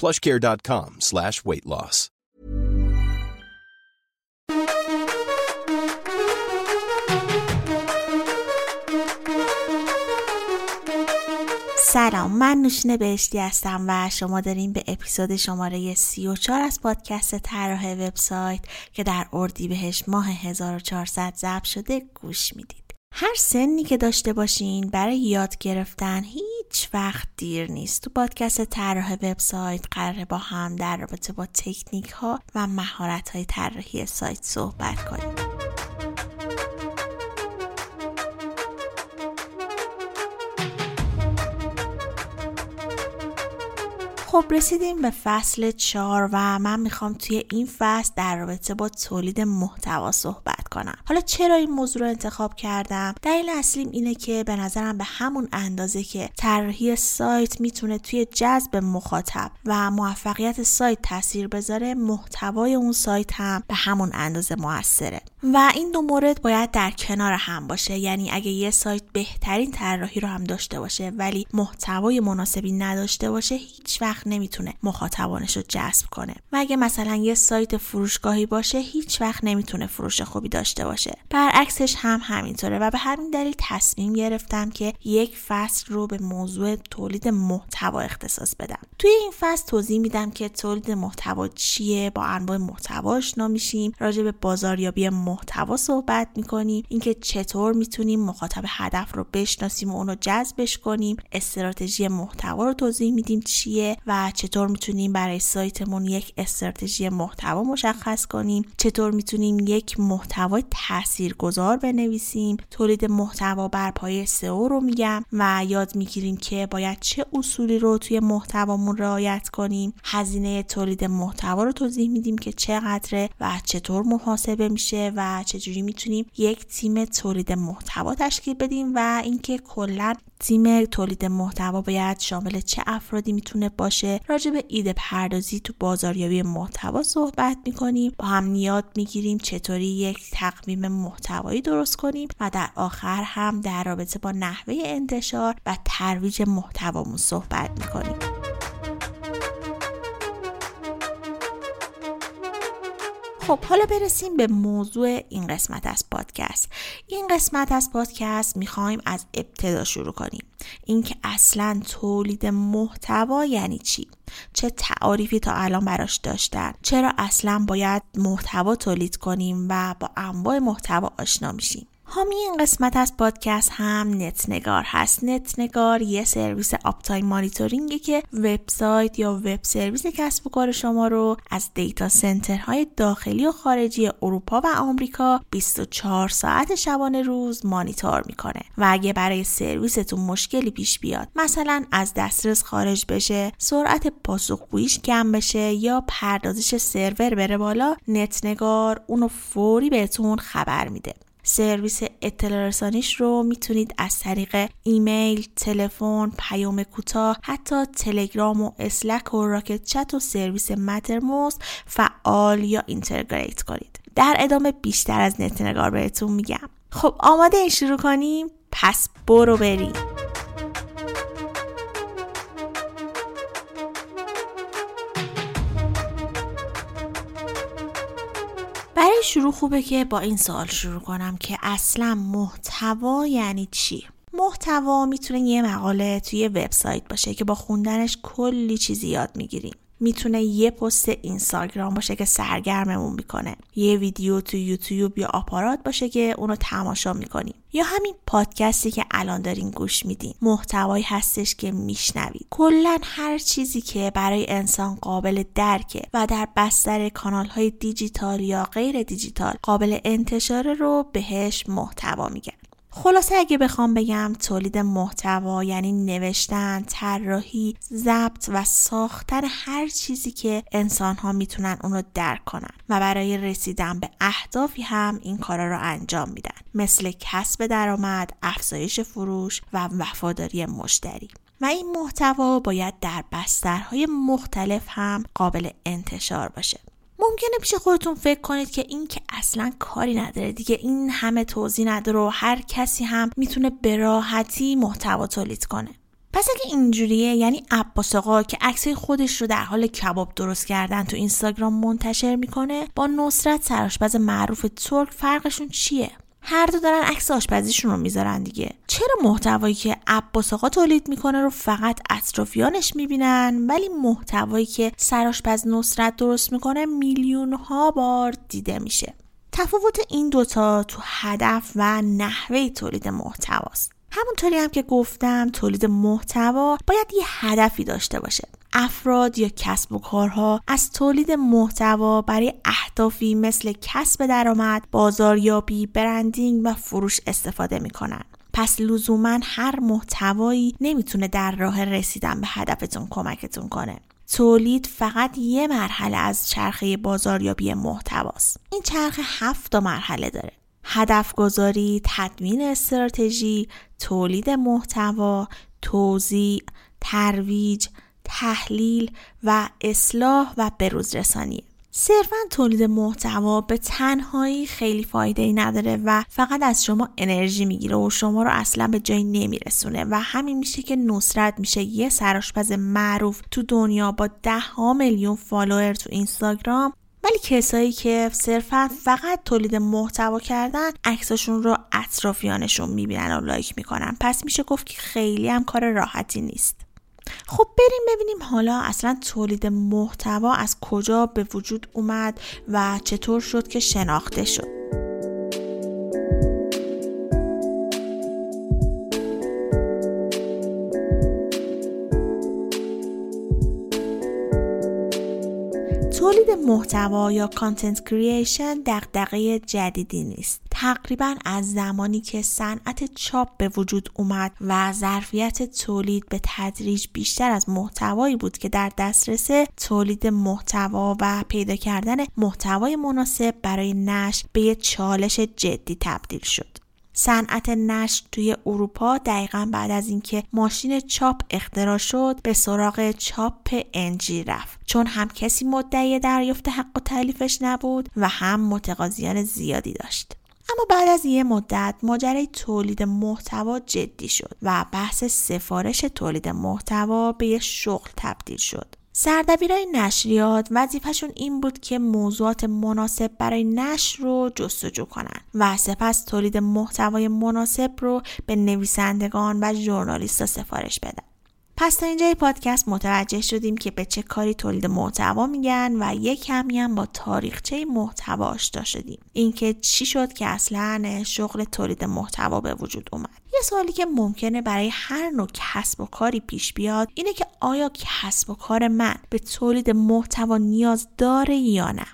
plushcare.com slash. سلام من نوشین بهشتی هستم و شما داریم به اپیزود شماره 34 از پادکست طراح وبسایت که در اردیبهشت ماه 1400 ضبط شده گوش می‌دید هر سنی که داشته باشین برای یاد گرفتن هیچ وقت دیر نیست. تو پادکست طراح وبسایت قراره با هم در رابطه با تکنیک ها و مهارت های طراحی سایت صحبت کنیم. خب رسیدیم به فصل چهار و من می‌خوام توی این فصل در رابطه با تولید محتوا صحبت کنم. حالا چرا این موضوع رو انتخاب کردم؟ دلیل اصلیم اینه که به نظرم به همون اندازه که طراحی سایت می‌تونه توی جذب مخاطب و موفقیت سایت تاثیر بذاره محتوای اون سایت هم به همون اندازه موثره. و این دو مورد باید در کنار هم باشه. یعنی اگه یه سایت بهترین طراحی رو هم داشته باشه ولی محتوای مناسبی نداشته باشه هیچ وقت نمی‌تونه مخاطبانش رو جذب کنه. و اگه مثلا یه سایت فروشگاهی باشه هیچ وقت نمی‌تونه فروش خوبی داشته باشه. برعکسش هم همینطوره و به همین دلیل تصمیم گرفتم که یک فصل رو به موضوع تولید محتوا اختصاص بدم. توی این فصل توضیح میدم که تولید محتوا چیه با انواع محتوا آشنا میشیم راجع به بازاریابی محتوا صحبت می‌کنیم اینکه چطور می‌تونیم مخاطب هدف رو بشناسیم و اونو جذبش کنیم استراتژی محتوا رو توضیح میدیم چیه و چطور می‌تونیم برای سایتمون یک استراتژی محتوا مشخص کنیم چطور می‌تونیم یک محتوای تاثیرگذار بنویسیم. تولید محتوا بر پایه سئو رو میگم و یاد می‌گیریم که باید چه اصولی رو توی محتوامون رعایت کنیم. هزینه تولید محتوا رو توضیح میدیم که چقدره و چطور محاسبه میشه و چجوری می‌تونیم یک تیم تولید محتوا تشکیل بدیم و اینکه کلا تیم تولید محتوا باید شامل چه افرادی می‌تونه باشه. راجع به ایده پردازی تو بازاریابی محتوا صحبت می‌کنیم. با هم یاد می‌گیریم چطوری یک تقویم محتوایی درست کنیم و در آخر هم در رابطه با نحوه انتشار و ترویج محتوامون صحبت می‌کنیم. خب حالا برسیم به موضوع این قسمت از پادکست. این قسمت از پادکست می‌خوایم از ابتدا شروع کنیم. اینکه اصلا تولید محتوا یعنی چی؟ چه تعاریفی تا الان براش داشتن؟ چرا اصلا باید محتوا تولید کنیم و با انواع محتوا آشنا میشیم؟ حامی این قسمت از پادکست هم نتنگار هست. نتنگار یه سرویس uptime monitoring ی که وبسایت یا web service کسب و کار شما رو از data center های داخلی و خارجی اروپا و آمریکا 24 ساعت شبانه روز مانیتور می‌کنه و اگه برای سرویستون مشکلی پیش بیاد مثلا از دسترس خارج بشه سرعت پاسخگوییش کم بشه یا پردازش سرور بره بالا نتنگار اونو فوری بهتون خبر میده. سرویس اطلاع رسانیش رو می‌تونید از طریق ایمیل، تلفن، پیام کوتاه، حتی تلگرام و Slack و Rocket.Chat و سرویس Mattermost فعال یا integrate کنید. در ادامه بیشتر از نتنگار بهتون میگم. خب آماده این شروع کنیم؟ پس برو بریم. شروع خوبه که با این سوال شروع کنم که اصلا محتوا یعنی چی؟ محتوا می‌تونه یه مقاله توی وبسایت باشه که با خوندنش کلی چیزی یاد می‌گیریم. می‌تونه یه پست اینستاگرام باشه که سرگرممون می‌کنه. یه ویدیو تو یوتیوب یا آپارات باشه که اونو تماشا می‌کنیم. یا همین پادکستی که الان دارین گوش میدین. محتوایی هستش که میشنوید. کلا هر چیزی که برای انسان قابل درکه و در بستر کانال های دیجیتال یا غیر دیجیتال قابل انتشار رو بهش محتوا میگن. خلاصه اگه بخوام بگم تولید محتوا یعنی نوشتن، طراحی، ضبط و ساختن هر چیزی که انسان ها می‌تونن اونو درک کنن و برای رسیدن به اهدافی هم این کارا رو انجام میدن مثل کسب درآمد، افزایش فروش و وفاداری مشتری. و این محتوا باید در بسترهای مختلف هم قابل انتشار باشه. ممکنه پیش خودتون فکر کنید که این که اصلا کاری نداره. دیگه این همه توضیح نداره و هر کسی هم می‌تونه به راحتی محتوا تولید کنه. پس اگه اینجوریه یعنی عباس آقا که عکسای خودش رو در حال کباب درست کردن تو اینستاگرام منتشر می‌کنه با نصرت سراشپز معروف ترک فرقشون چیه؟ هر دو دارن عکس آشپزیشون رو می‌ذارن دیگه. چرا محتوایی که عباس آقا تولید می‌کنه رو فقط اطرافیانش می‌بینن؟ ولی محتوایی که سرآشپز نصرت درست می‌کنه میلیون ها بار دیده میشه. تفاوت این دوتا تو هدف و نحوه تولید محتواست. همونطوری هم که گفتم تولید محتوا باید یه هدفی داشته باشه. افراد یا کسب و کارها از تولید محتوا برای اهدافی مثل کسب درآمد، بازاریابی، برندینگ و فروش استفاده می‌کنن. پس لزوما هر محتوایی نمی‌تونه در راه رسیدن به هدفتون کمکتون کنه. تولید فقط یه مرحله از چرخه بازاریابی محتواست. این چرخه هفت مرحله داره. هدف گذاری، تدوین استراتژی، تولید محتوا، توزیع، ترویج، تحلیل و اصلاح و بروزرسانی صرفا تولید محتوا به تنهایی خیلی فایده ای نداره و فقط از شما انرژی می‌گیره و شما رو اصلا به جایی نمیرسونه و همین میشه که نصرت میشه یه سراشپز معروف تو دنیا با ده ها میلیون فالوور تو اینستاگرام. ولی کسایی که صرفا فقط تولید محتوا کردن عکساشون رو اطرافیانشون می‌بینن و لایک می‌کنن. پس میشه گفت که خیلی هم کار راحتی نیست. خب بریم ببینیم حالا اصلا تولید محتوا از کجا به وجود اومد و چطور شد که شناخته شد. تولید محتوا یا کانتنت کریشن دغدغه جدیدی نیست. تقریبا از زمانی که صنعت چاپ به وجود اومد و ظرفیت تولید به تدریج بیشتر از محتوایی بود که در دسترس تولید محتوا و پیدا کردن محتوای مناسب برای نشر به یک چالش جدی تبدیل شد. صنعت نشر توی اروپا دقیقا بعد از اینکه ماشین چاپ اختراع شد به سراغ چاپ انجی رفت. چون هم کسی مدعی دریافت حق و تعلیفش نبود و هم متقاضیان زیادی داشت. اما بعد از یه مدت ماجرای تولید محتوا جدی شد و بحث سفارش تولید محتوا به یه شغل تبدیل شد. سردبیرای نشریات وظیفهشون این بود که موضوعات مناسب برای نشر رو جستجو کنن و سپس تولید محتوای مناسب رو به نویسندگان و ژورنالیستها سفارش بدن. پس تا اینجای پادکست متوجه شدیم که به چه کاری تولید محتوا میگن و یک کمی هم با تاریخچه محتوا آشنا شدیم. اینکه چی شد که اصلا شغل تولید محتوا به وجود اومد. یه سوالی که ممکنه برای هر نوع کسب و کاری پیش بیاد اینه که آیا کسب و کار من به تولید محتوا نیاز داره یا نه؟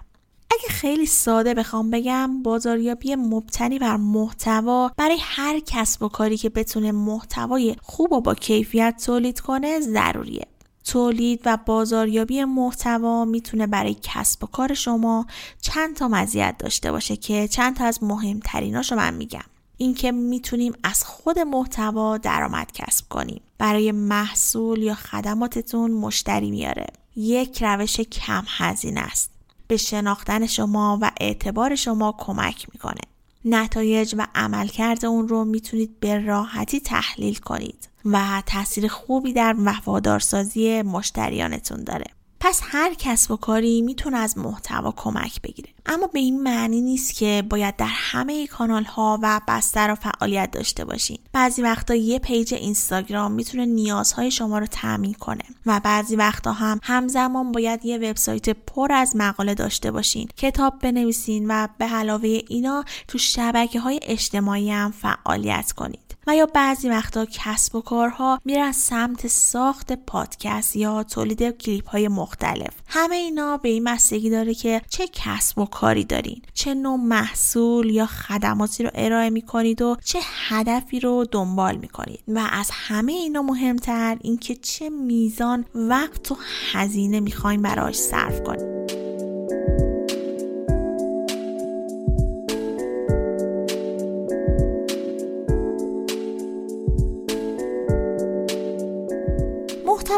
اگه خیلی ساده بخوام بگم بازاریابی مبتنی بر محتوا برای هر کسب و کاری که بتونه محتوای خوب و با کیفیت تولید کنه ضروریه. تولید و بازاریابی محتوا می‌تونه برای کسب و کار شما چند تا مزیت داشته باشه که چند تا از مهمتریناشو من میگم. اینکه می‌تونیم از خود محتوا درآمد کسب کنیم. برای محصول یا خدماتتون مشتری میاره. یک روش کم هزینه است. به شناختن شما و اعتبار شما کمک می‌کنه. نتایج و عملکرد اون رو می‌تونید به راحتی تحلیل کنید و تاثیر خوبی در وفادارسازی مشتریانتون داره. پس هر کسب و کاری می‌تونه از محتوا کمک بگیره. اما به این معنی نیست که باید در همه کانال ها و بستر و فعالیت داشته باشین. بعضی وقتا یه پیج اینستاگرام می‌تونه نیازهای شما رو تامین کنه و بعضی وقتا هم همزمان باید یه وبسایت پر از مقاله داشته باشین کتاب بنویسین و به علاوه اینا تو شبکه های اجتماعی هم فعالیت کنید و یا بعضی وقتا کسب و کارها میرن سمت ساخت پادکست یا تولید کلیپ های مختلف. همه اینا به این بستگی داره که چه کسب و کاری دارین چه نوع محصول یا خدماتی رو ارائه می‌کنید و چه هدفی رو دنبال می‌کنید. و از همه اینا مهمتر اینکه چه میزان وقت و هزینه می‌خواین براش صرف کنید.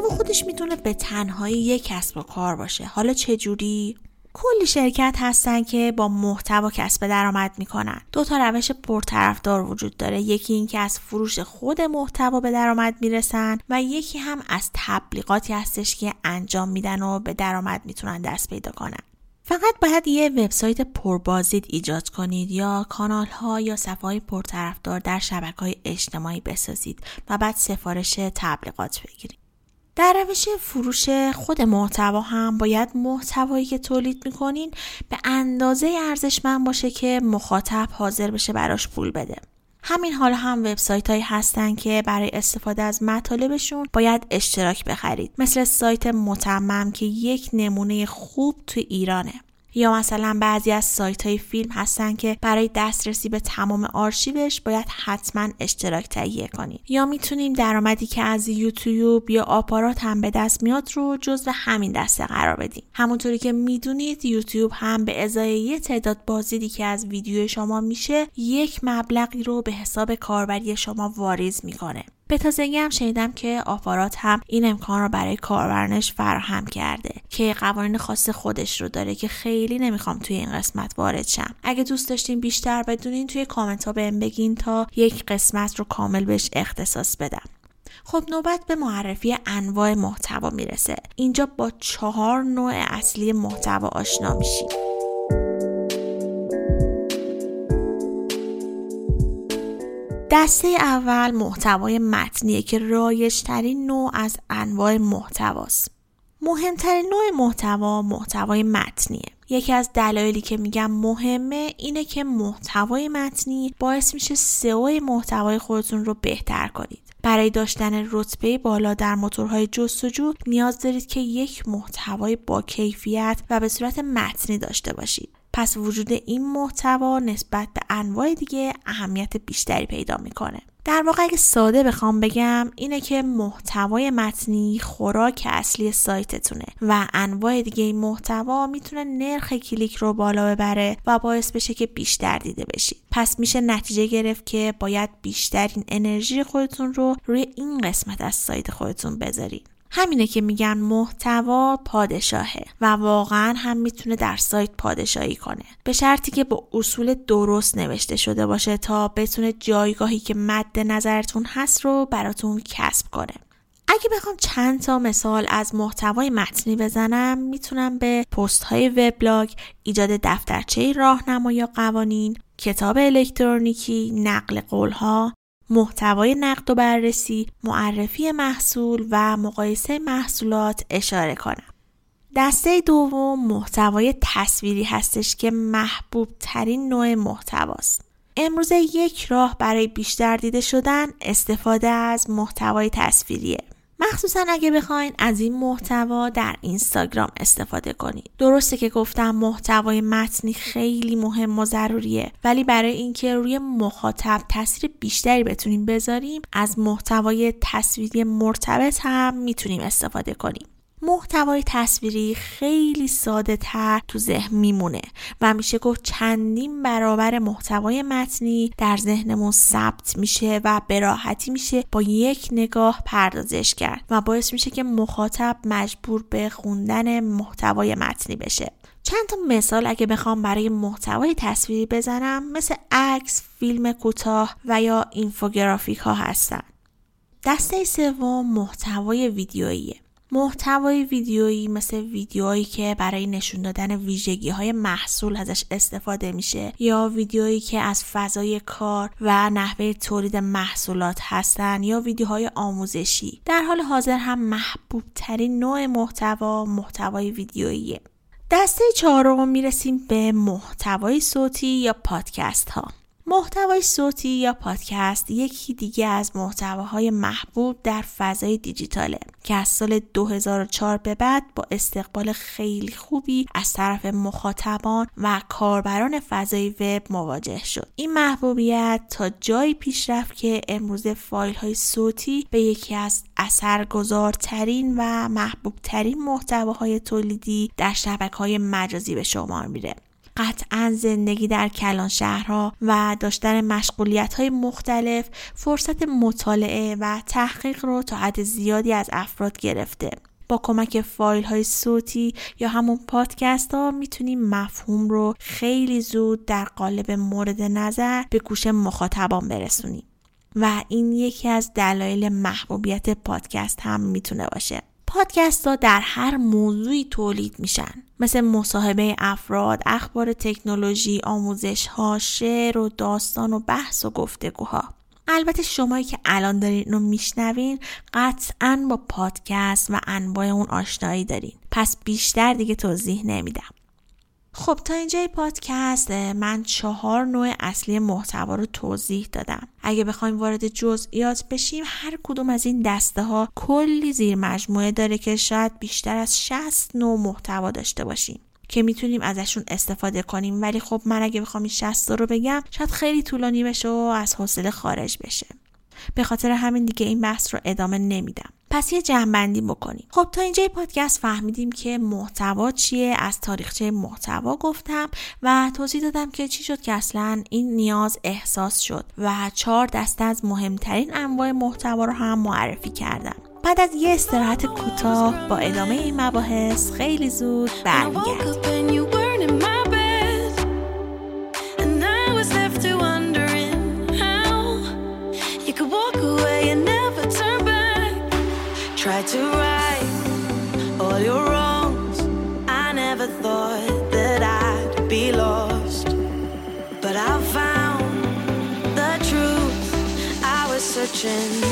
محتوا خودش می‌تونه به تنهایی یک کسب و کار باشه. حالا چه جوری؟ کلی شرکت هستن که با محتوا کسب درآمد می‌کنن. دو تا روش پرطرفدار وجود داره. یکی اینکه از فروش خود محتوا به درآمد می‌رسن و یکی هم از تبلیغاتی هستش که انجام میدن و به درآمد می‌تونن دست پیدا کنن. فقط باید یه وبسایت پربازدید ایجاد کنید یا کانال ها یا صفحه پرطرفدار در شبکه های اجتماعی بسازید و بعد سفارش تبلیغات بگیرید. در روش فروش خود محتوا هم باید محتوایی که تولید می‌کنین به اندازه ارزشمند باشه که مخاطب حاضر بشه براش پول بده. همین حالا هم وبسایت هایی هستن که برای استفاده از مطالبشون باید اشتراک بخرید. مثل سایت متمم که یک نمونه خوب تو ایرانه. یا مثلا بعضی از سایت های فیلم هستن که برای دسترسی به تمام آرشیوش باید حتما اشتراک تهیه کنید. یا می‌تونیم درآمدی که از یوتیوب یا آپارات هم به دست میاد رو جزو همین دسته قرار بدیم. همونطوری که می‌دونید یوتیوب هم به ازای یه تعداد بازدیدی که از ویدیو شما میشه یک مبلغی رو به حساب کاربری شما واریز می‌کنه. به تازگی هم شنیدم که آپارات هم این امکان رو برای کاربرانش فراهم کرده که قوانین خاص خودش رو داره که خیلی نمی‌خوام توی این قسمت وارد شم. اگه دوست داشتین بیشتر بدونین توی کامنت ها بهم بگین تا یک قسمت رو کامل بهش اختصاص بدم. خب نوبت به معرفی انواع محتوا می‌رسه. اینجا با چهار نوع اصلی محتوا آشنا میشیم دسته اول محتوای متنیه که رایجترین نوع از انواع محتواست. مهمترین نوع محتوا محتوای متنیه. یکی از دلایلی که میگم مهمه اینه که محتوای متنی باعث میشه سئو محتوای خودتون رو بهتر کنید. برای داشتن رتبه بالا در موتورهای جستجو نیاز دارید که یک محتوای با کیفیت و به صورت متنی داشته باشید. پس وجود این محتوا نسبت به انواع دیگه اهمیت بیشتری پیدا می‌کنه. در واقع اگه ساده بخوام بگم اینه که محتوای متنی خوراک اصلی سایتتونه و انواع دیگه این محتوا می‌تونه نرخ کلیک رو بالا ببره و باعث بشه که بیشتر دیده بشید پس میشه نتیجه گرفت که باید بیشترین انرژی خودتون رو روی این قسمت از سایت خودتون بذارید همینه که میگن محتوا پادشاهه و واقعا هم می‌تونه در سایت پادشاهی کنه. به شرطی که با اصول درست نوشته شده باشه تا بتونه جایگاهی که مد نظرتون هست رو براتون کسب کنه. اگه بخوام چند تا مثال از محتوای متنی بزنم می‌تونم به پست های وبلاگ، ایجاد دفترچه راهنما یا قوانین، کتاب الکترونیکی، نقل قولها، محتوای نقد و بررسی، معرفی محصول و مقایسه محصولات اشاره کنم. دسته دوم محتوای تصویری هستش که محبوب ترین نوع محتواست. امروزه یک راه برای بیشتر دیده شدن استفاده از محتوای تصویریه. مخصوصا اگه بخواین از این محتوا در اینستاگرام استفاده کنید. درسته که گفتم محتوای متنی خیلی مهم و ضروریه ولی برای اینکه روی مخاطب تاثیر بیشتری بتونیم بذاریم از محتوای تصویری مرتبط هم می‌تونیم استفاده کنیم. محتوای تصویری خیلی ساده تر تو ذهن میمونه و میشه گفت چندین برابر محتوای متنی در ذهنمون ثبت میشه و به راحتی میشه با یک نگاه پردازش کرد و باعث میشه که مخاطب مجبور به خوندن محتوای متنی بشه چند تا مثال اگه بخوام برای محتوای تصویری بزنم مثل عکس، فیلم کوتاه و یا اینفوگرافیک ها هستن. دسته سوم محتوای ویدیوییه. محتوای ویدیویی مثل ویدیوهایی که برای نشون دادن ویژگی های محصول ازش استفاده میشه یا ویدیوهایی که از فضای کار و نحوه تولید محصولات هستن یا ویدیوهای آموزشی. در حال حاضر هم محبوب ترین نوع محتوا محتوای ویدیوییه. دسته چهارم می‌رسیم به محتوای صوتی یا پادکست ها محتوای صوتی یا پادکست یکی دیگه از محتواهای محبوب در فضای دیجیتاله که از سال 2004 به بعد با استقبال خیلی خوبی از طرف مخاطبان و کاربران فضای وب مواجه شد. این محبوبیت تا جایی پیشرفت که امروز فایل های صوتی به یکی از اثرگذارترین و محبوبترین محتواهای تولیدی در شبکه های مجازی به شمار میره. قطعا زندگی در کلان شهرها و داشتن مشغولیت های مختلف فرصت مطالعه و تحقیق رو تا حد زیادی از افراد گرفته. با کمک فایل های صوتی یا همون پادکست ها می‌تونیم مفهوم رو خیلی زود در قالب مورد نظر به گوش مخاطبان برسونیم. و این یکی از دلایل محبوبیت پادکست هم می‌تونه باشه. پادکست ها در هر موضوعی تولید میشن. مثل مصاحبه افراد، اخبار تکنولوژی، آموزش ها، شعر و داستان و بحث و گفتگوها. البته شمایی که الان دارین رو میشنوین قطعا با پادکست و انواع اون آشنایی دارین. پس بیشتر دیگه توضیح نمیدم. خب تا اینجای پادکست من چهار نوع اصلی محتوا رو توضیح دادم. اگه بخوایم وارد جزئیات بشیم هر کدوم از این دسته ها کلی زیر مجموعه داره که شاید بیشتر از 60 نوع محتوا داشته باشیم که می‌تونیم ازشون استفاده کنیم. ولی خب من اگه بخوام این 60 رو بگم شاید خیلی طولانی بشه و از حوصله خارج بشه. به خاطر همین دیگه این بحث رو ادامه نمیدم. پس یه جنبندی بکنیم. خب تا اینجای پادکست فهمیدیم که محتوا چیه؟ از تاریخچه محتوا گفتم و توضیح دادم که چی شد که اصلا این نیاز احساس شد و چهار دسته از مهمترین انواع محتوا رو هم معرفی کردم بعد از یه استراحت کوتاه با ادامه این مباحث خیلی زود برمیگردیم. 是。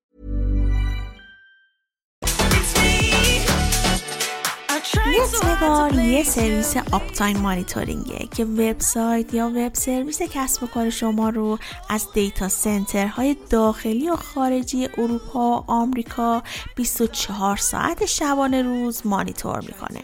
نتنگار یه سرویس uptime monitoring ه که وبسایت یا web service کسب و کار شما رو از data center های داخلی و خارجی اروپا و آمریکا 24 ساعت شبانه روز مانیتور می‌کنه.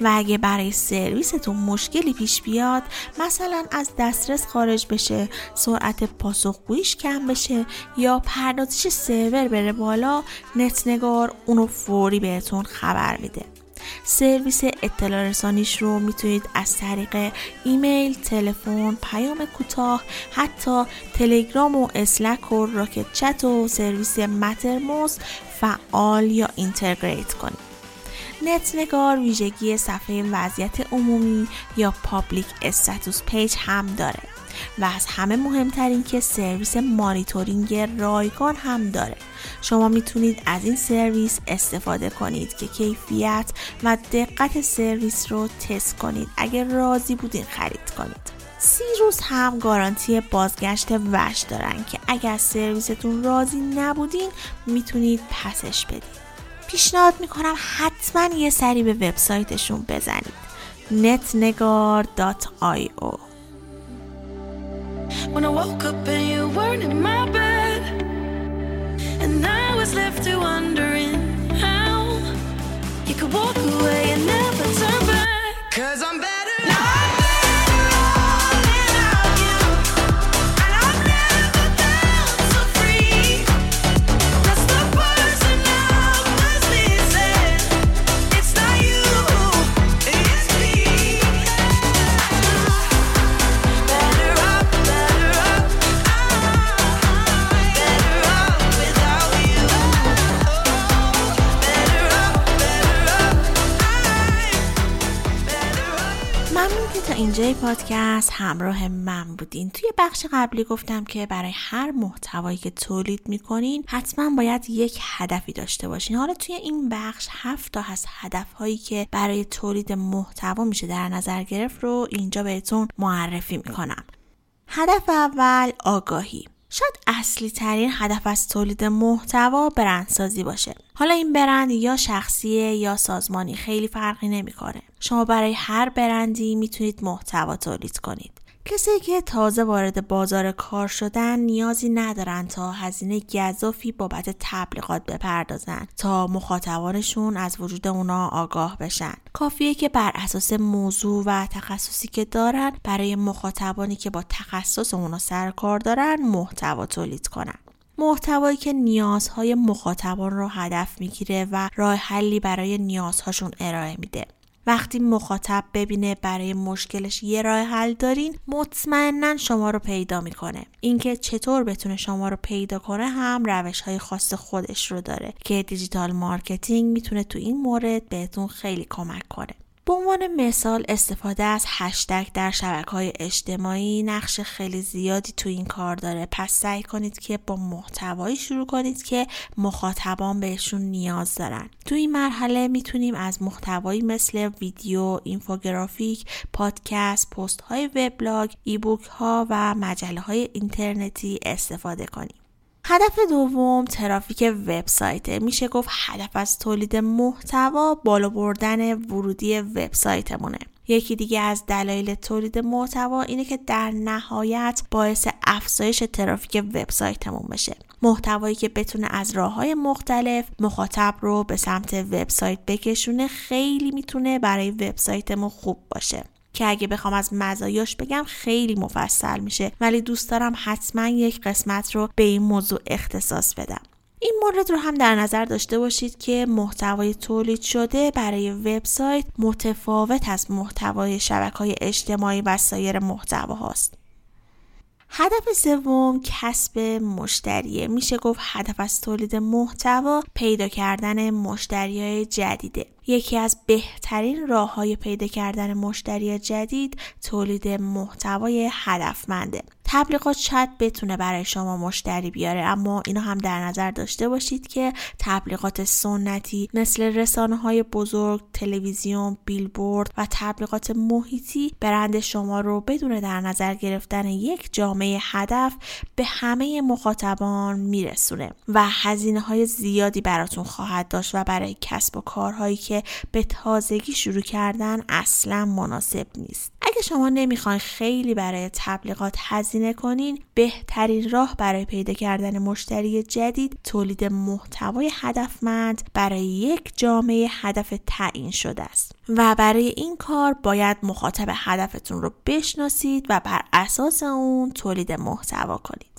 و اگه برای سرویستون مشکلی پیش بیاد مثلا از دسترس خارج بشه سرعت پاسخگوییش کم بشه یا پردازش سرور بره بالا نتنگار اونو فوری بهتون خبر میده. سرویس اطلاع رسانیش رو می‌تونید از طریق ایمیل، تلفن، پیام کوتاه، حتی تلگرام و Slack و Rocket.Chat و سرویس Mattermost فعال یا integrate کنید. نتنگار ویژگی صفحه وضعیت عمومی یا public status page هم داره و از همه مهمترین که سرویس مانیتورینگ رایگان هم داره. شما می‌تونید از این سرویس استفاده کنید که کیفیت و دقت سرویس رو تست کنید. اگر راضی بودین خرید کنید. سی روز هم گارانتی بازگشت وش دارن که اگر سرویستون راضی نبودین می‌تونید پسش بدید پیشنهاد می‌کنم حتما یه سری به وبسایتشون بزنید. netnegar.io When I woke up and you weren't in my bed And I was left to wondering how You could walk away and never turn پادکست همراه من بودین. توی بخش قبلی گفتم که برای هر محتوایی که تولید می‌کنین حتما باید یک هدفی داشته باشین. حالا توی این بخش هفت تا از هدفهایی که برای تولید محتوا میشه در نظر گرفت رو اینجا بهتون معرفی می‌کنم. هدف اول آگاهی. شاید اصلی ترین هدف از تولید محتوا برندسازی باشه. حالا این برند یا شخصیه یا سازمانی خیلی فرقی نمی‌کنه. شما برای هر برندی می‌تونید محتوا تولید کنید. کسی که تازه وارد بازار کار شدن نیازی ندارن تا هزینه گذافی بابت تبلیغات بپردازن تا مخاطبانشون از وجود اونا آگاه بشن. کافیه که بر اساس موضوع و تخصصی که دارن برای مخاطبانی که با تخصص اونا سر کار دارن محتوا تولید کنن. محتوایی که نیازهای مخاطبان رو هدف می‌گیره و راه حلی برای نیازهاشون ارائه میده. وقتی مخاطب ببینه برای مشکلش یه راه حل دارین مطمئنا شما رو پیدا می‌کنه. اینکه چطور بتونه شما رو پیدا کنه هم روش های خاص خودش رو داره که digital marketing می‌تونه تو این مورد بهتون خیلی کمک کنه. به عنوان مثال استفاده از هشتگ در شبکه های اجتماعی نقش خیلی زیادی تو این کار داره. پس سعی کنید که با محتوایی شروع کنید که مخاطبان بهشون نیاز دارن. تو این مرحله می‌تونیم از محتوایی مثل ویدیو، اینفوگرافیک، پادکست، پست های وبلاگ، ایبوک ها و مجله های اینترنتی استفاده کنیم. هدف دوم ترافیک وبسایت میشه گفت هدف از تولید محتوا بالا بردن ورودی وبسایتمونه. یکی دیگه از دلایل تولید محتوا اینه که در نهایت باعث افزایش ترافیک وبسایتمون بشه. محتوایی که بتونه از راه های مختلف مخاطب رو به سمت وبسایت بکشونه خیلی می‌تونه برای وبسایتمون خوب باشه. که اگه بخوام از مزایاش بگم خیلی مفصل میشه. ولی دوست دارم حتما یک قسمت رو به این موضوع اختصاص بدم. این مورد رو هم در نظر داشته باشید که محتوای تولید شده برای وبسایت متفاوت از محتوای شبکه های اجتماعی و سایر محتوا هاست. هدف سوم کسب مشتریه. میشه گفت هدف از تولید محتوا پیدا کردن مشتری های جدیده. یکی از بهترین راه های پیدا کردن مشتری جدید تولید محتوای هدفمنده. تبلیغات شاید بتونه برای شما مشتری بیاره اما اینو هم در نظر داشته باشید که تبلیغات سنتی مثل رسانه های بزرگ، تلویزیون، بیلبورد و تبلیغات محیطی برند شما رو بدون در نظر گرفتن یک جامعه هدف به همه مخاطبان میرسونه و هزینه های زیادی براتون خواهد داشت و برای کسب و کارهایی که که به تازگی شروع کردن اصلا مناسب نیست. اگه شما نمی‌خواین خیلی برای تبلیغات هزینه کنین بهترین راه برای پیدا کردن مشتری جدید تولید محتوای هدفمند برای یک جامعه هدف تعیین شده است. و برای این کار باید مخاطب هدفتون رو بشناسید و بر اساس اون تولید محتوا کنید.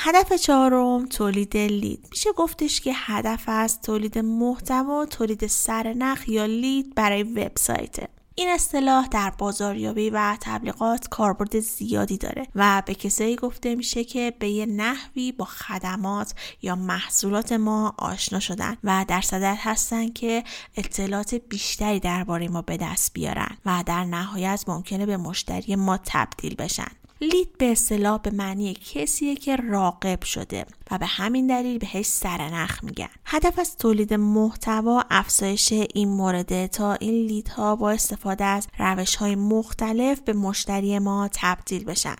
هدف چهارم تولید لید. میشه گفتش که هدف از تولید محتوا تولید سرنخ یا لید برای وبسایت این اصطلاح در بازاریابی و تبلیغات کاربرد زیادی داره و به کسایی گفته میشه که به یه نحوی با خدمات یا محصولات ما آشنا شدن و در صدر هستن که اطلاعات بیشتری درباره ما به دست بیارن و در نهایت ممکنه به مشتری ما تبدیل بشن. لید به اصطلاح به معنی کسیه که راقب شده و به همین دلیل بهش سرنخ میگن. هدف از تولید محتوا افزایش این مورد تا این لیدها با استفاده از روش های مختلف به مشتری ما تبدیل بشن.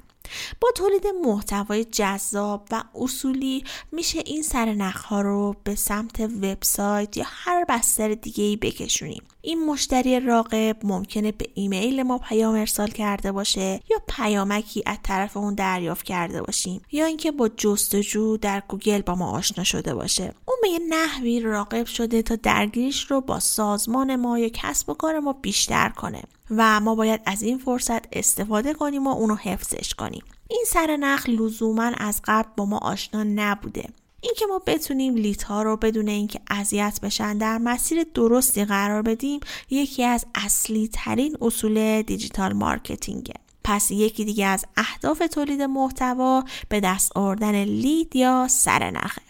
با تولید محتوای جذاب و اصولی میشه این سرنخ ها رو به سمت وبسایت یا هر بستر دیگه ای بکشونیم. این مشتری راقب ممکنه به ایمیل ما پیام ارسال کرده باشه یا پیامکی از طرف اون دریافت کرده باشیم یا اینکه با جستجو در گوگل با ما آشنا شده باشه. اون به یه نحوی راقب شده تا درگیریش رو با سازمان ما یا کسب و کار ما بیشتر کنه و ما باید از این فرصت استفاده کنیم و اونو حفظش کنیم. این سرنخ لزوما از قبل با ما آشنا نبوده. اینکه ما بتونیم لیت ها رو بدون اینکه اذیت بشن در مسیر درستی قرار بدیم یکی از اصلی ترین اصول دیجیتال مارکتینگه. پس یکی دیگه از اهداف تولید محتوا به دست آوردن لید یا سرنخه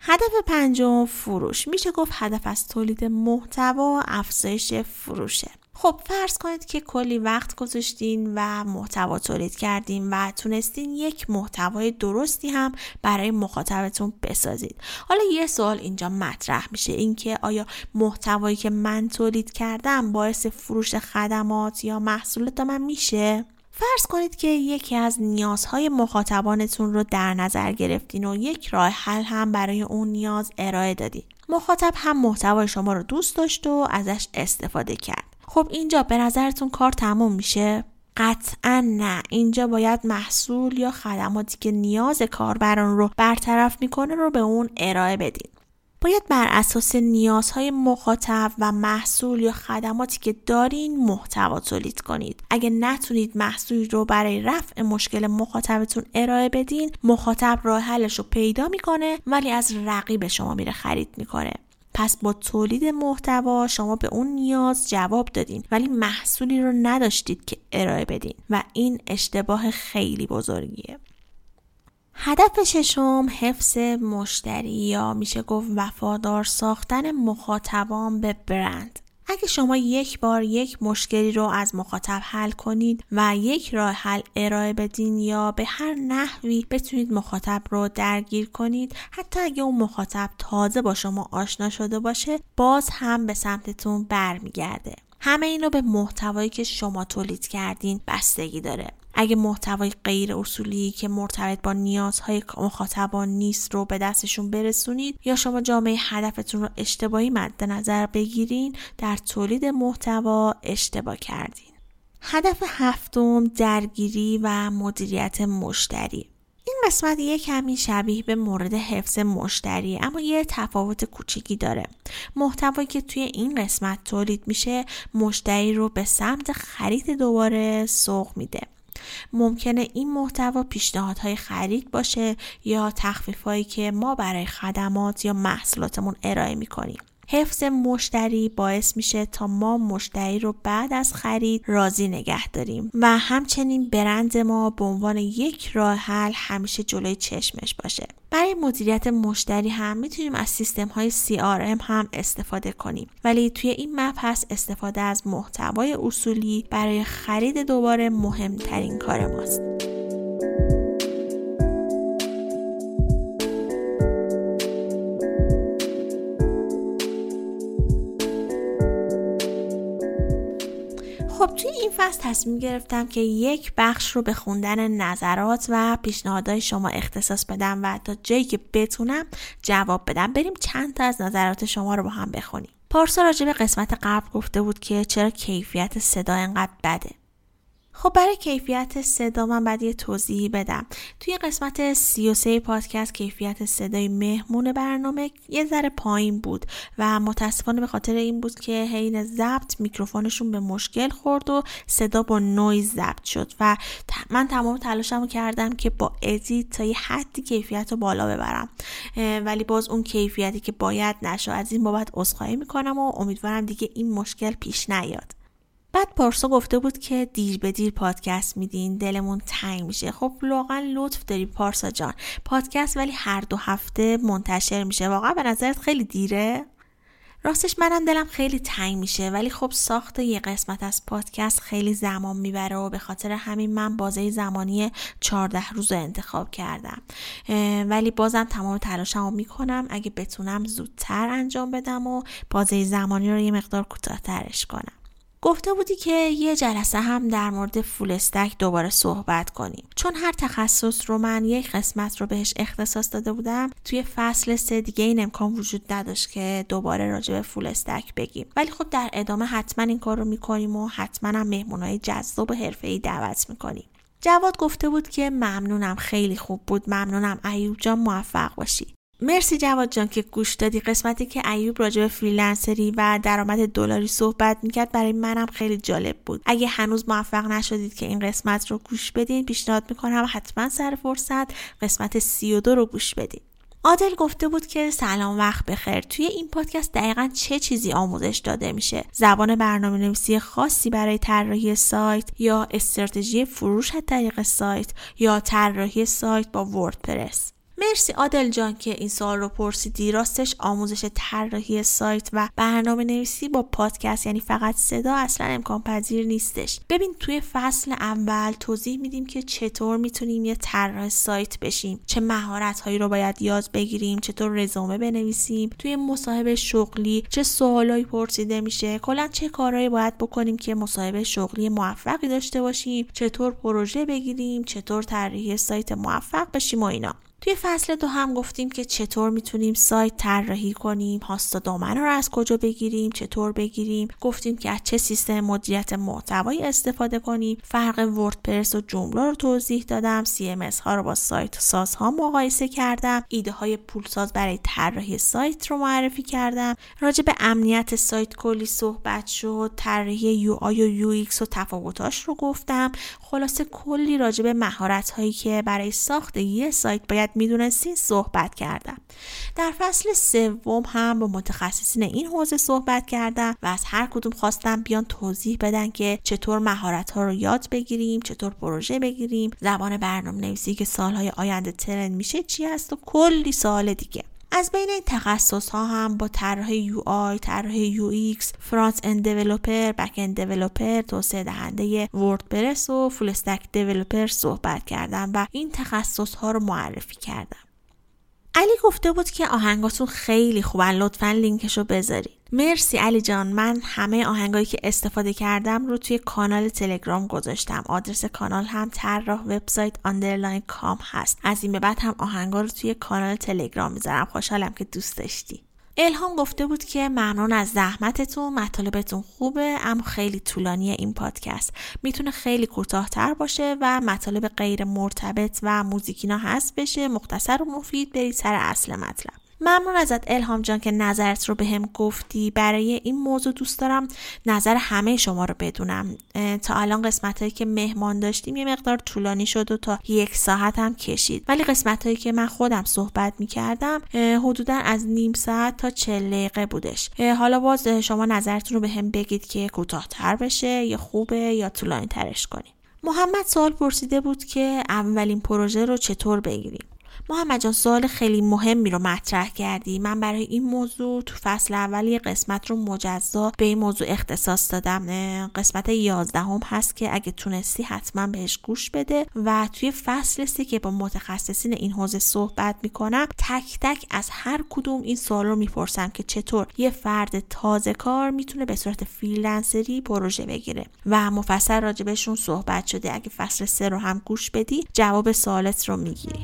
هدف پنجم فروش. میشه گفت هدف از تولید محتوا افزایش فروشه. خب فرض کنید که کلی وقت گذاشتین و محتوا تولید کردین و تونستین یک محتوای درستی هم برای مخاطبتون بسازید. حالا یه سوال اینجا مطرح میشه اینکه آیا محتوایی که من تولید کردم باعث فروش خدمات یا محصولات من میشه؟ فرض کنید که یکی از نیازهای مخاطبانتون رو در نظر گرفتین و یک راه حل هم برای اون نیاز ارائه دادین. مخاطب هم محتوای شما رو دوست داشت و ازش استفاده کرد. خب اینجا به نظرتون کار تموم میشه؟ قطعا نه. اینجا باید محصول یا خدماتی که نیاز کاربران رو برطرف می‌کنه رو به اون ارائه بدین. باید بر اساس نیازهای مخاطب و محصول یا خدماتی که دارین محتوا تولید کنید. اگه نتونید محصولی رو برای رفع مشکل مخاطبتون ارائه بدین مخاطب راه حلش رو پیدا می‌کنه ولی از رقیب شما میره خرید می‌کنه. پس با تولید محتوا شما به اون نیاز جواب دادین ولی محصولی رو نداشتید که ارائه بدین و این اشتباه خیلی بزرگیه. هدف ششم حفظ مشتری یا میشه گفت وفادار ساختن مخاطبان به برند. اگه شما یک بار یک مشکلی رو از مخاطب حل کنید و یک راه حل ارائه بدین یا به هر نحوی بتونید مخاطب رو درگیر کنید حتی اگه اون مخاطب تازه با شما آشنا شده باشه باز هم به سمتتون برمیگرده. همه این رو به محتوایی که شما تولید کردین بستگی داره. اگه محتوای غیر اصولی که مرتبط با نیازهای مخاطبان نیست رو به دستشون برسونید یا شما جامعه هدفتون رو اشتباهی مد نظر بگیرین در تولید محتوا اشتباه کردین. هدف هفتم درگیری و مدیریت مشتری. این قسمت یه کمی شبیه به مورد حفظ مشتری اما یه تفاوت کوچیکی داره. محتوایی که توی این قسمت تولید میشه مشتری رو به سمت خرید دوباره سوق میده. ممکنه این محتوا پیشنهادهای خرید باشه یا تخفیفهایی که ما برای خدمات یا محصولاتمون ارائه می‌کنیم. حفظ مشتری باعث میشه تا ما مشتری رو بعد از خرید راضی نگه داریم. و همچنین برند ما به عنوان یک راه حل همیشه جلوی چشمش باشه. برای مدیریت مشتری هم می‌تونیم از سیستم های CRM هم استفاده کنیم. ولی توی این مبحث استفاده از محتوای اصولی برای خرید دوباره مهمترین کار ماست. خب توی این فصل تصمیم گرفتم که یک بخش رو به خوندن نظرات و پیشنهادهای شما اختصاص بدم و تا جایی که بتونم جواب بدم. بریم چند تا از نظرات شما رو با هم بخونیم. پارسا راجع به قسمت قبل گفته بود که چرا کیفیت صدا انقدر بده. خب برای کیفیت صدا من بعد یه توضیحی بدم. توی قسمت 33 پادکست کیفیت صدای مهمون برنامه یه ذره پایین بود و متاسفانه به خاطر این بود که حین ضبط میکروفونشون به مشکل خورد و صدا با نویز ضبط شد و من تمام تلاشمو کردم که با edit تا یه حدی کیفیت رو بالا ببرم. ولی باز اون کیفیتی که باید نشد از این بابت عذرخواهی می‌کنم و امیدوارم دیگه این مشکل پیش نیاد. بعد پارسا گفته بود که دیر به دیر پادکست میدین دلمون تنگ میشه. خب واقعا لطف داری پارسا جان. پادکست ولی هر دو هفته منتشر میشه. واقعا به نظرت خیلی دیره؟ راستش منم دلم خیلی تنگ میشه ولی خب ساخت یه قسمت از پادکست خیلی زمان می‌بره و به خاطر همین من بازه زمانی 14 روز انتخاب کردم. ولی بازم تمام تلاشم رو می‌کنم. اگه بتونم زودتر انجام بدم و بازه زمانی رو یه مقدار کوتاهترش کنم. گفته بودی که یه جلسه هم در مورد فول استک دوباره صحبت کنیم. چون هر تخصص رو من یک قسمت رو بهش اختصاص داده بودم توی فصل سه دیگه این امکان وجود نداشت که دوباره راجع به فول استک بگیم. ولی خب در ادامه حتما این کار رو می‌کنیم و حتما هم مهمونهای جذاب و حرفه‌ای دعوت می‌کنیم. جواد گفته بود که ممنونم خیلی خوب بود. ممنونم ایوب جان موفق باشی. مرسی جواد جان که گوش دادی. قسمتی که ایوب راجع به فریلنسری و درآمد دلاری صحبت می‌کرد برای منم خیلی جالب بود. اگه هنوز موفق نشدید که این قسمت رو گوش بدین پیشنهاد می‌کنم حتما سر فرصت قسمت 32 رو گوش بدین. عادل گفته بود که سلام وقت بخیر. توی این پادکست دقیقا چه چیزی آموزش داده میشه؟ زبان برنامه نویسی خاصی برای طراحی سایت یا استراتژی فروش از طریق سایت یا طراحی سایت با وردپرس؟ مرسی آدل جان که این سوال رو پرسیدی. راستش آموزش طراحی سایت و برنامه نویسی با پادکست یعنی فقط صدا اصلا امکان پذیر نیستش. ببین توی فصل اول توضیح میدیم که چطور می‌تونیم یه طراح سایت بشیم. چه مهارت هایی رو باید یاد بگیریم چطور رزومه بنویسیم توی مصاحبه شغلی چه سوالایی پرسیده میشه کلا چه کارهایی باید بکنیم که مصاحبه شغلی موفقی داشته باشیم چطور پروژه بگیریم چطور طراحی سایت موفق بشیم و اینا. توی فصل دو هم گفتیم که چطور می‌تونیم سایت طراحی کنیم host و domain رو از کجا بگیریم چطور بگیریم. گفتیم که از چه سیستم مدیریت محتوایی استفاده کنیم. فرق WordPress و Joomla رو توضیح دادم. CMS ها رو با سایت سازها مقایسه کردم. ایده های پولساز برای طراحی سایت رو معرفی کردم. راجع به امنیت سایت کلی صحبت شد. طراحی UI و UX و تفاوتاش رو گفتم. خلاصه کلی راجع به مهارت هایی که برای ساخت یه سایت باید می‌دونستین صحبت کردم. در فصل سوم هم با متخصصین این حوزه صحبت کردم و از هر کدوم خواستم بیان توضیح بدن که چطور مهارت ها رو یاد بگیریم چطور پروژه بگیریم زبان برنامه نویسی که سالهای آینده trend میشه چی هست و کلی سوال دیگه. از بین این تخصص ها هم با طراح UI، طراح UX، front-end developer، back-end developer، توسعه دهنده WordPress و full stack developer صحبت کردم و این تخصص ها رو معرفی کردم. علی گفته بود که آهنگاتون خیلی خوبن لطفا لینکشو بذارید مرسی علی جان. من همه آهنگایی که استفاده کردم رو توی کانال تلگرام گذاشتم. آدرس کانال هم طراح وبسایت underline com هست. از این به بعد هم آهنگا رو توی کانال تلگرام می‌ذارم. خوشحالم که دوست داشتی. الهام گفته بود که ممنون از زحمتتون. مطالبتون خوبه اما خیلی طولانیه این پادکست. می‌تونه خیلی کوتاهتر باشه و مطالب غیر مرتبط و موزیکینا هست بشه مختصر و مفید برید سر اصل مطلب. ممنون ازت الهام جان که نظرت رو بهم گفتی. برای این موضوع دوست دارم نظر همه شما رو بدونم. تا الان قسمت هایی که مهمان داشتیم یه مقدار طولانی شد و تا یک ساعت هم کشید. ولی قسمت هایی که من خودم صحبت می کردم حدودا از نیم ساعت تا چل دقیقه بودش. حالا باز شما نظرتون رو به هم بگید که کوتاهتر بشه یا خوبه یا طولانی ترش کنیم. محمد سوال پرسیده بود که اولین پروژه رو چطور بگیریم؟ محمد جان سوال خیلی مهمی رو مطرح کردی. من برای این موضوع تو فصل اول یه قسمت رو مجزا به این موضوع اختصاص دادم. قسمت یازدهم هست که اگه تونستی حتما بهش گوش بده. و توی فصل سی که با متخصصین این حوزه صحبت می‌کنم تک تک از هر کدوم این سوال رو می‌پرسم که چطور یه فرد تازه کار می‌تونه به صورت فریلنسری پروژه بگیره. و مفصل راجبشون صحبت شده. اگه فصل سه رو هم گوش بدی جواب سوالت رو می‌گیری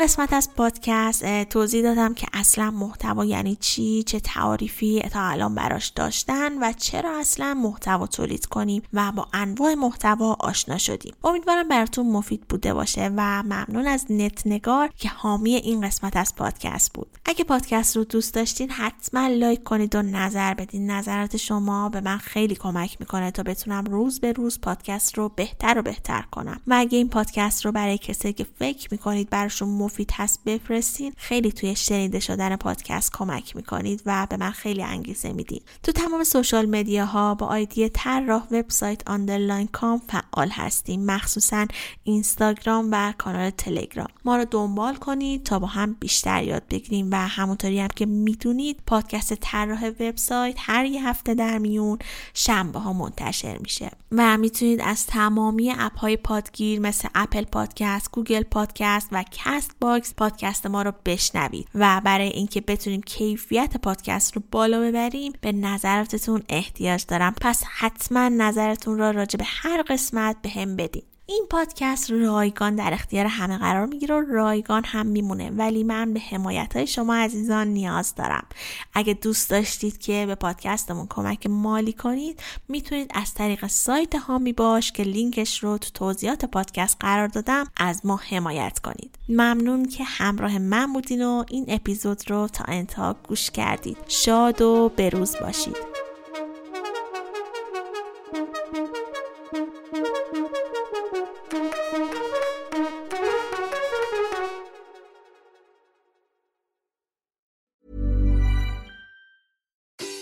قسمت از پادکست توضیح دادم که اصلا محتوا یعنی چی چه تعاریفی تا الان براش داشتن و چرا اصلا محتوا تولید کنیم و با انواع محتوا آشنا شدیم. امیدوارم براتون مفید بوده باشه و ممنون از نت نگار که حامی این قسمت از پادکست بود. اگه پادکست رو دوست داشتین حتما like کنید و نظر بدین. نظرات شما به من خیلی کمک می‌کنه تا بتونم روز به روز پادکست رو بهتر و بهتر کنم. و اگه این پادکست رو برای کسی که فکر می‌کنید براشون مفید هست بفرستین خیلی توی شنیده شدن پادکست کمک می‌کنید و به من خیلی انگیزه میدین. تو تمام social media ها با ID طراح وبسایت underline com فعال هستیم مخصوصا اینستاگرام و کانال تلگرام. ما رو دنبال کنید تا با هم بیشتر یاد بگیریم و همونطوری هم که می‌دونید پادکست طراح وبسایت هر یه هفته در میون شنبه ها منتشر میشه. و می‌تونید از تمامی اپ های پادگیر مثل Apple Podcast، Google Podcast و Castbox پادکست ما رو بشنوید و برای اینکه بتونیم کیفیت پادکست رو بالا ببریم به نظراتتون احتیاج دارم. پس حتما نظرتون را راجع به هر قسمت بهم بدین. این پادکست رایگان در اختیار همه قرار می‌گیره و رایگان هم میمونه. ولی من به حمایت های شما عزیزان نیاز دارم. اگه دوست داشتید که به پادکستمون کمک مالی کنید می‌تونید از طریق سایت هامی باش که لینکش رو تو توضیحات پادکست قرار دادم از ما حمایت کنید. ممنون که همراه من بودین و این اپیزود رو تا انتها گوش کردید. شاد و بروز باشید.